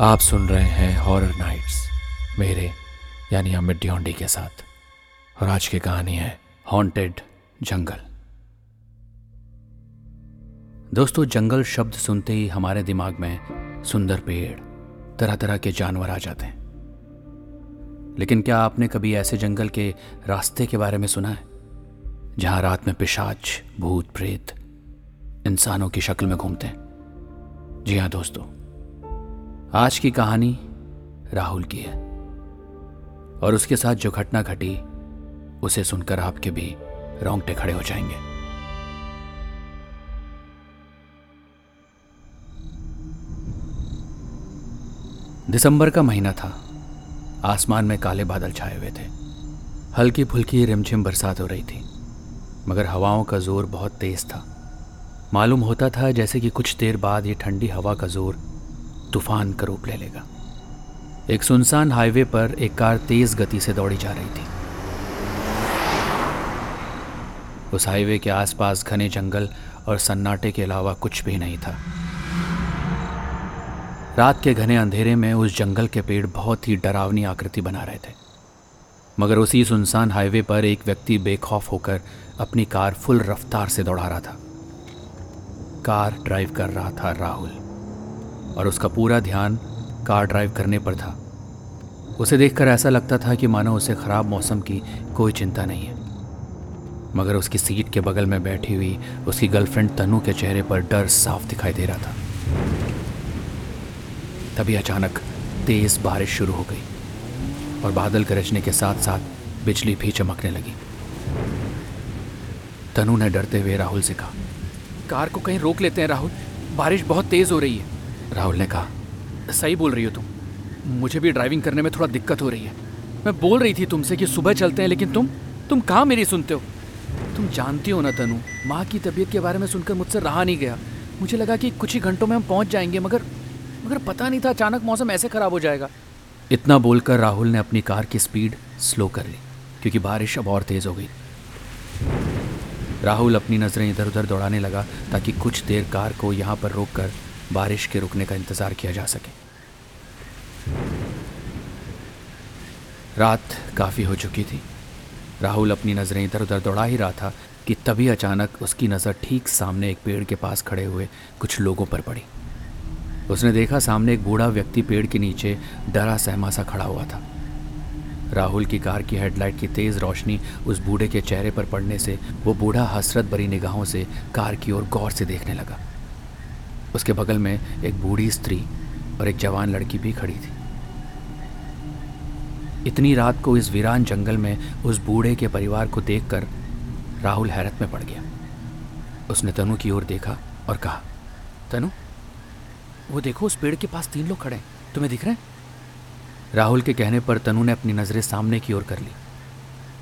आप सुन रहे हैं हॉरर नाइट्स मेरे, यानी अमित डियोंडी के साथ। और आज की कहानी है हॉन्टेड जंगल दोस्तों, जंगल शब्द सुनते ही हमारे दिमाग में सुंदर पेड़ तरह तरह के जानवर आ जाते हैं। लेकिन क्या आपने कभी ऐसे जंगल के रास्ते के बारे में सुना है? जहाँ रात में पिशाच, भूत प्रेत, इंसानों की शक्ल में घूमते हैं। जी हाँ दोस्तों। आज की कहानी राहुल की है। और उसके साथ जो घटना घटी, उसे सुनकर आपके भी रोंगटे खड़े हो जाएँगे। दिसंबर का महीना था। आसमान में काले बादल छाए हुए थे। हल्की फुल्की रिमझिम बरसात हो रही थी। मगर हवाओं का ज़ोर बहुत तेज था। मालूम होता था जैसे कि कुछ देर बाद ये ठंडी हवा का ज़ोर तूफ़ान का रूप ले लेगा। एक सुनसान हाईवे पर एक कार तेज गति से दौड़ी जा रही थी। उस हाईवे के आसपास घने जंगल और सन्नाटे के अलावा कुछ भी नहीं था। रात के घने अंधेरे में उस जंगल के पेड़ बहुत ही डरावनी आकृति बना रहे थे। मगर उसी सुनसान हाईवे पर एक व्यक्ति बेखौफ होकर अपनी कार फुल रफ्तार से दौड़ा रहा था। कार ड्राइव कर रहा था राहुल। और उसका पूरा ध्यान कार ड्राइव करने पर था। उसे देखकर ऐसा लगता था कि मानो उसे खराब मौसम की कोई चिंता नहीं है। मगर उसकी सीट के बगल में बैठी हुई उसकी गर्लफ्रेंड तनु के चेहरे पर डर साफ़ दिखाई दे रहा था। तभी अचानक तेज बारिश शुरू हो गई और बादल गरजने के साथ साथ बिजली भी चमकने लगी। तनु ने डरते हुए राहुल से कहा, कार को कहीं रोक लेते हैं, राहुल। बारिश बहुत तेज हो रही है। राहुल ने कहा सही बोल रही हो तुम। मुझे भी ड्राइविंग करने में थोड़ा दिक्कत हो रही है। मैं बोल रही थी तुमसे कि सुबह चलते हैं लेकिन तुम तुम कहाँ मेरी सुनते हो? तुम जानती हो ना तनु माँ की तबीयत के बारे में सुनकर मुझसे रहा नहीं गया। मुझे लगा कि कुछ ही घंटों में हम पहुँच जाएँगे मगर मगर पता नहीं था अचानक मौसम ऐसे खराब हो जाएगा। इतना बोलकर राहुल ने अपनी कार की स्पीड स्लो कर ली क्योंकि बारिश अब और तेज हो गई। राहुल अपनी नज़रें इधर उधर दौड़ाने लगा ताकि कुछ देर कार को यहाँ पर रोककर बारिश के रुकने का इंतज़ार किया जा सके। रात काफ़ी हो चुकी थी। राहुल अपनी नज़रें इधर उधर दौड़ा ही रहा था कि तभी अचानक उसकी नज़र ठीक सामने एक पेड़ के पास खड़े हुए कुछ लोगों पर पड़ी। उसने देखा सामने एक बूढ़ा व्यक्ति पेड़ के नीचे डरा सहमा सा खड़ा हुआ था। राहुल की कार की हेडलाइट की तेज़ रोशनी उस बूढ़े के चेहरे पर पड़ने से वो बूढ़ा हसरत भरी निगाहों से कार की ओर गौर से देखने लगा। उसके बगल में एक बूढ़ी स्त्री और एक जवान लड़की भी खड़ी थी। इतनी रात को इस वीरान जंगल में उस बूढ़े के परिवार को देखकर राहुल हैरत में पड़ गया। उसने तनु की ओर देखा और कहा, तनु, वो देखो उस पेड़ के पास तीन लोग खड़े हैं। तुम्हें दिख रहे हैं? राहुल के कहने पर तनु ने अपनी नज़रें सामने की ओर कर ली।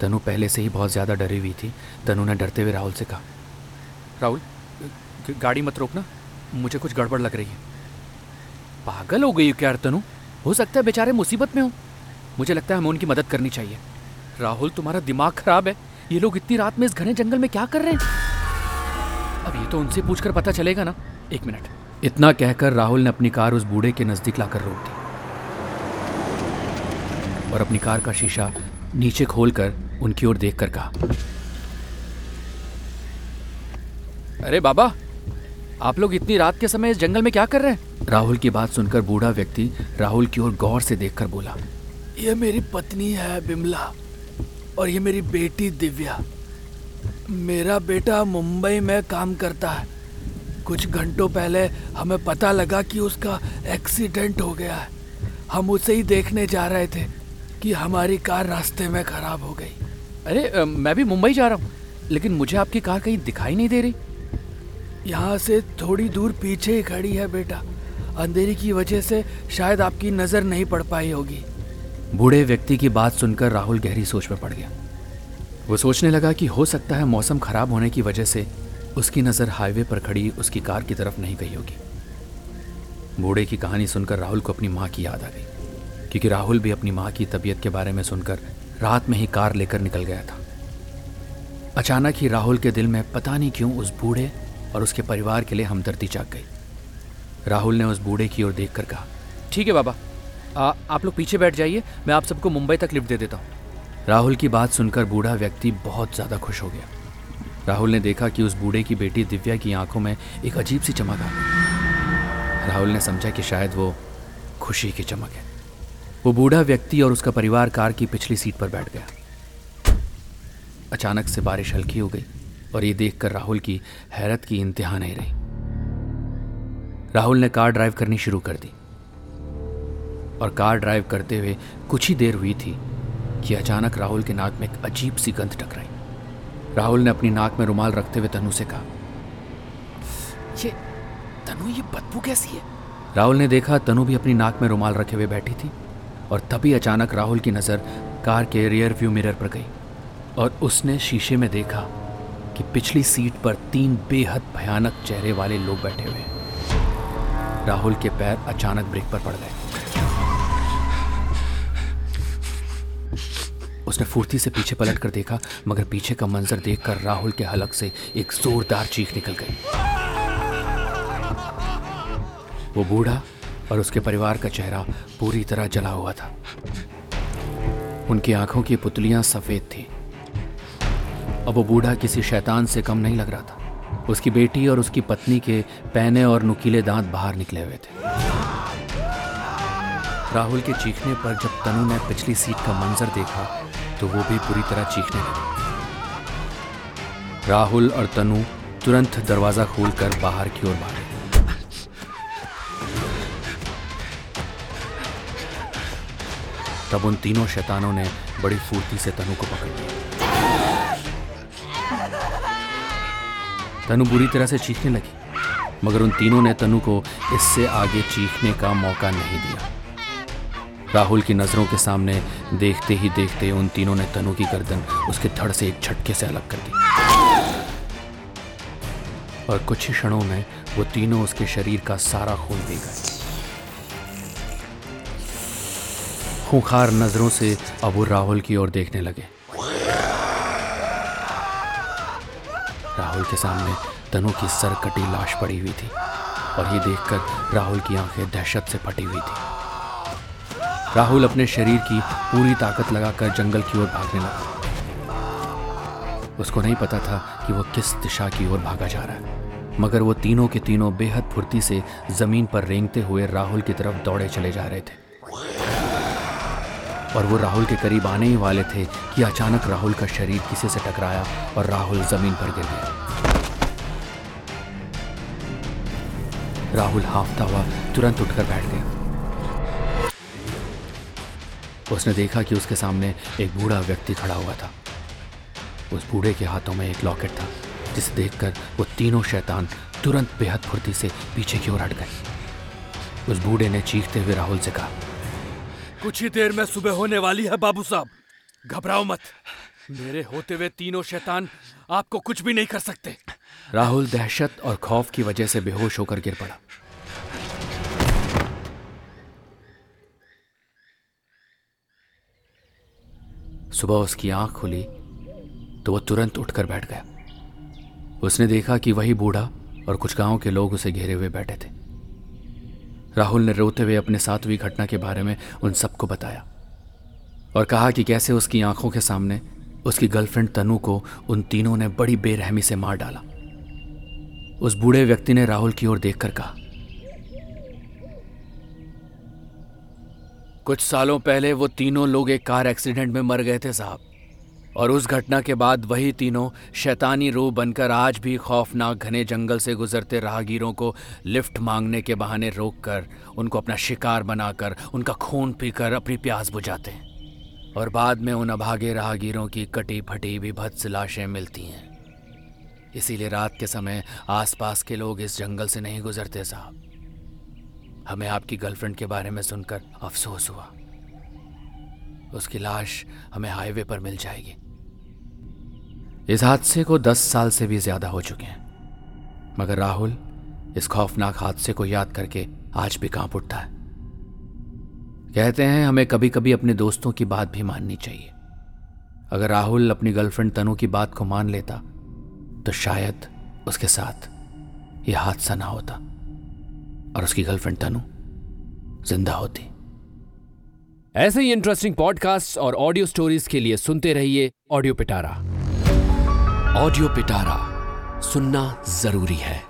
तनु पहले से ही बहुत ज़्यादा डरी हुई थी। तनु ने डरते हुए राहुल से कहा, राहुल गाड़ी मत रोकना। मुझे कुछ गड़बड़ लग रही है। पागल हो गई क्या तनु? हो सकता है बेचारे मुसीबत में हो। मुझे लगता है हमें उनकी मदद करनी चाहिए। राहुल, तुम्हारा दिमाग खराब है। ये लोग इतनी रात में इस घने जंगल में क्या कर रहे हैं? अब ये तो उनसे पूछकर पता चलेगा ना। एक मिनट। इतना कहकर राहुल ने अपनी कार उस बूढ़े के नज़दीक लाकर रोक दी। और अपनी कार का शीशा नीचे खोलकर उनकी ओर देखकर कहा, अरे बाबा आप लोग इतनी रात के समय इस जंगल में क्या कर रहे हैं? राहुल की बात सुनकर बूढ़ा व्यक्ति राहुल की ओर गौर से देखकर बोला ये मेरी पत्नी है बिमला और ये मेरी बेटी दिव्या। मेरा बेटा मुंबई में काम करता है। कुछ घंटों पहले हमें पता लगा कि उसका एक्सीडेंट हो गया है। हम उसे ही देखने जा रहे थे कि हमारी कार रास्ते में खराब हो गई। अरे मैं भी मुंबई जा रहा हूँ लेकिन मुझे आपकी कार कहीं दिखाई नहीं दे रही। यहाँ से थोड़ी दूर पीछे ही खड़ी है, बेटा। अंधेरी की वजह से शायद आपकी नज़र नहीं पड़ पाई होगी। बूढ़े व्यक्ति की बात सुनकर राहुल गहरी सोच में पड़ गया। वो सोचने लगा कि हो सकता है मौसम खराब होने की वजह से उसकी नज़र हाईवे पर खड़ी उसकी कार की तरफ़ नहीं गई होगी। बूढ़े की कहानी सुनकर राहुल को अपनी माँ की याद आ गई, क्योंकि राहुल भी अपनी माँ की तबीयत के बारे में सुनकर रात में ही कार लेकर निकल गया था। अचानक ही राहुल के दिल में पता नहीं क्यों उस बूढ़े और उसके परिवार के लिए हमदर्दी जाग गई। राहुल ने उस बूढ़े की ओर देखकर कहा ठीक है बाबा आ, आप लोग पीछे बैठ जाइए मैं आप सबको मुंबई तक लिफ्ट दे देता हूँ। राहुल की बात सुनकर बूढ़ा व्यक्ति बहुत ज़्यादा खुश हो गया। राहुल ने देखा कि उस बूढ़े की बेटी दिव्या की आँखों में एक अजीब सी चमक आ राहुल ने समझा कि शायद वो खुशी की चमक है। वो बूढ़ा व्यक्ति और उसका परिवार कार की पिछली सीट पर बैठ गया। अचानक से बारिश हल्की हो गई। और ये देखकर राहुल की हैरत की इंतहा नहीं रही। राहुल ने कार ड्राइव करनी शुरू कर दी। और कार ड्राइव करते हुए कुछ ही देर हुई थी कि अचानक राहुल के नाक में एक अजीब सी गंध टकराई। राहुल ने अपनी नाक में रुमाल रखते हुए तनु से कहा, ये तनु, ये बदबू कैसी है? राहुल ने देखा तनु भी अपनी नाक में रुमाल रखे हुए बैठी थी और तभी अचानक राहुल की नज़र कार के रियर व्यू मिरर पर गई और उसने शीशे में देखा कि पिछली सीट पर तीन बेहद भयानक चेहरे वाले लोग बैठे हुए राहुल के पैर अचानक ब्रेक पर पड़ गए। उसने फुर्ती से पीछे पलट कर देखा, मगर पीछे का मंजर देखकर राहुल के हलक से एक जोरदार चीख निकल गई। वो बूढ़ा और उसके परिवार का चेहरा पूरी तरह जला हुआ था। उनकी आँखों की पुतलियाँ सफ़ेद थी। अब वो बूढ़ा किसी शैतान से कम नहीं लग रहा था। उसकी बेटी और उसकी पत्नी के पहने और नुकीले दांत बाहर निकले हुए थे। राहुल के चीखने पर जब तनु ने पिछली सीट का मंजर देखा तो वो भी पूरी तरह चीखने लगे। राहुल और तनु तुरंत दरवाज़ा खोलकर बाहर की ओर भागे। तब उन तीनों शैतानों ने बड़ी फुर्ती से तनु को पकड़ लिया। तनु बुरी तरह से चीखने लगी, मगर उन तीनों ने तनु को इससे आगे चीखने का मौका नहीं दिया। राहुल की नज़रों के सामने देखते ही देखते उन तीनों ने तनु की गर्दन उसके धड़ से एक झटके से अलग कर दी। और कुछ ही क्षणों में वो तीनों उसके शरीर का सारा खून पी गए। खूंखार नज़रों से अब वो राहुल की ओर देखने लगे। के सामने तनु की सर कटी लाश पड़ी हुई थी और ये देखकर राहुल की आँखें दहशत से फटी हुई थी। राहुल अपने शरीर की पूरी ताकत लगाकर जंगल की ओर भागने लगा। उसको नहीं पता था कि वो किस दिशा की ओर भागा जा रहा है, मगर वो तीनों के तीनों बेहद फुर्ती से ज़मीन पर रेंगते हुए राहुल की तरफ़ दौड़े चले जा रहे थे। और वो राहुल के करीब आने ही वाले थे कि अचानक राहुल का शरीर किसी से टकराया और राहुल ज़मीन पर गिर गया। राहुल हाफता हुआ तुरंत उठकर बैठ गया। उसने देखा कि उसके सामने एक बूढ़ा व्यक्ति खड़ा हुआ था। उस बूढ़े के हाथों में एक लॉकेट था, जिसे देखकर वो तीनों शैतान तुरंत बेहद फुर्ती से पीछे की ओर हट गए। उस बूढ़े ने चीखते हुए राहुल से कहा, कुछ ही देर में सुबह होने वाली है, बाबू साहब। घबराओ मत। मेरे होते हुए तीनों शैतान आपको कुछ भी नहीं कर सकते। राहुल दहशत और खौफ की वजह से बेहोश होकर गिर पड़ा। सुबह उसकी आँख खुली तो वह तुरंत उठकर बैठ गया। उसने देखा कि वही बूढ़ा और कुछ गाँव के लोग उसे घेरे हुए बैठे थे। राहुल ने रोते हुए अपने साथ हुई घटना के बारे में उन सबको बताया और कहा कि कैसे उसकी आँखों के सामने उसकी गर्लफ्रेंड तनु को उन तीनों ने बड़ी बेरहमी से मार डाला। उस बूढ़े व्यक्ति ने राहुल की ओर देखकर कहा, कुछ सालों पहले वो तीनों लोग एक कार एक्सीडेंट में मर गए थे साहब, और उस घटना के बाद वही तीनों शैतानी रूह बनकर आज भी खौफनाक घने जंगल से गुजरते राहगीरों को लिफ्ट मांगने के बहाने रोककर, उनको अपना शिकार बनाकर, उनका खून पीकर अपनी प्यास बुझाते हैं। और बाद में उन अभागे राहगीरों की कटी फटी भी भत्स लाशें मिलती हैं। इसीलिए रात के समय आसपास के लोग इस जंगल से नहीं गुजरते साहब। हमें आपकी गर्लफ्रेंड के बारे में सुनकर अफसोस हुआ। उसकी लाश हमें हाईवे पर मिल जाएगी। इस हादसे को दस साल से भी ज़्यादा हो चुके हैं। मगर राहुल, इस खौफनाक हादसे को याद करके आज भी काँप उठता है। कहते हैं हमें कभी कभी अपने दोस्तों की बात भी माननी चाहिए। अगर राहुल अपनी गर्लफ्रेंड तनु की बात को मान लेता तो शायद उसके साथ यह हादसा ना होता और उसकी गर्लफ्रेंड तनु ज़िंदा होती। ऐसे ही इंटरेस्टिंग पॉडकास्ट और ऑडियो स्टोरीज के लिए सुनते रहिए ऑडियो पिटारा ऑडियो पिटारा सुनना ज़रूरी है।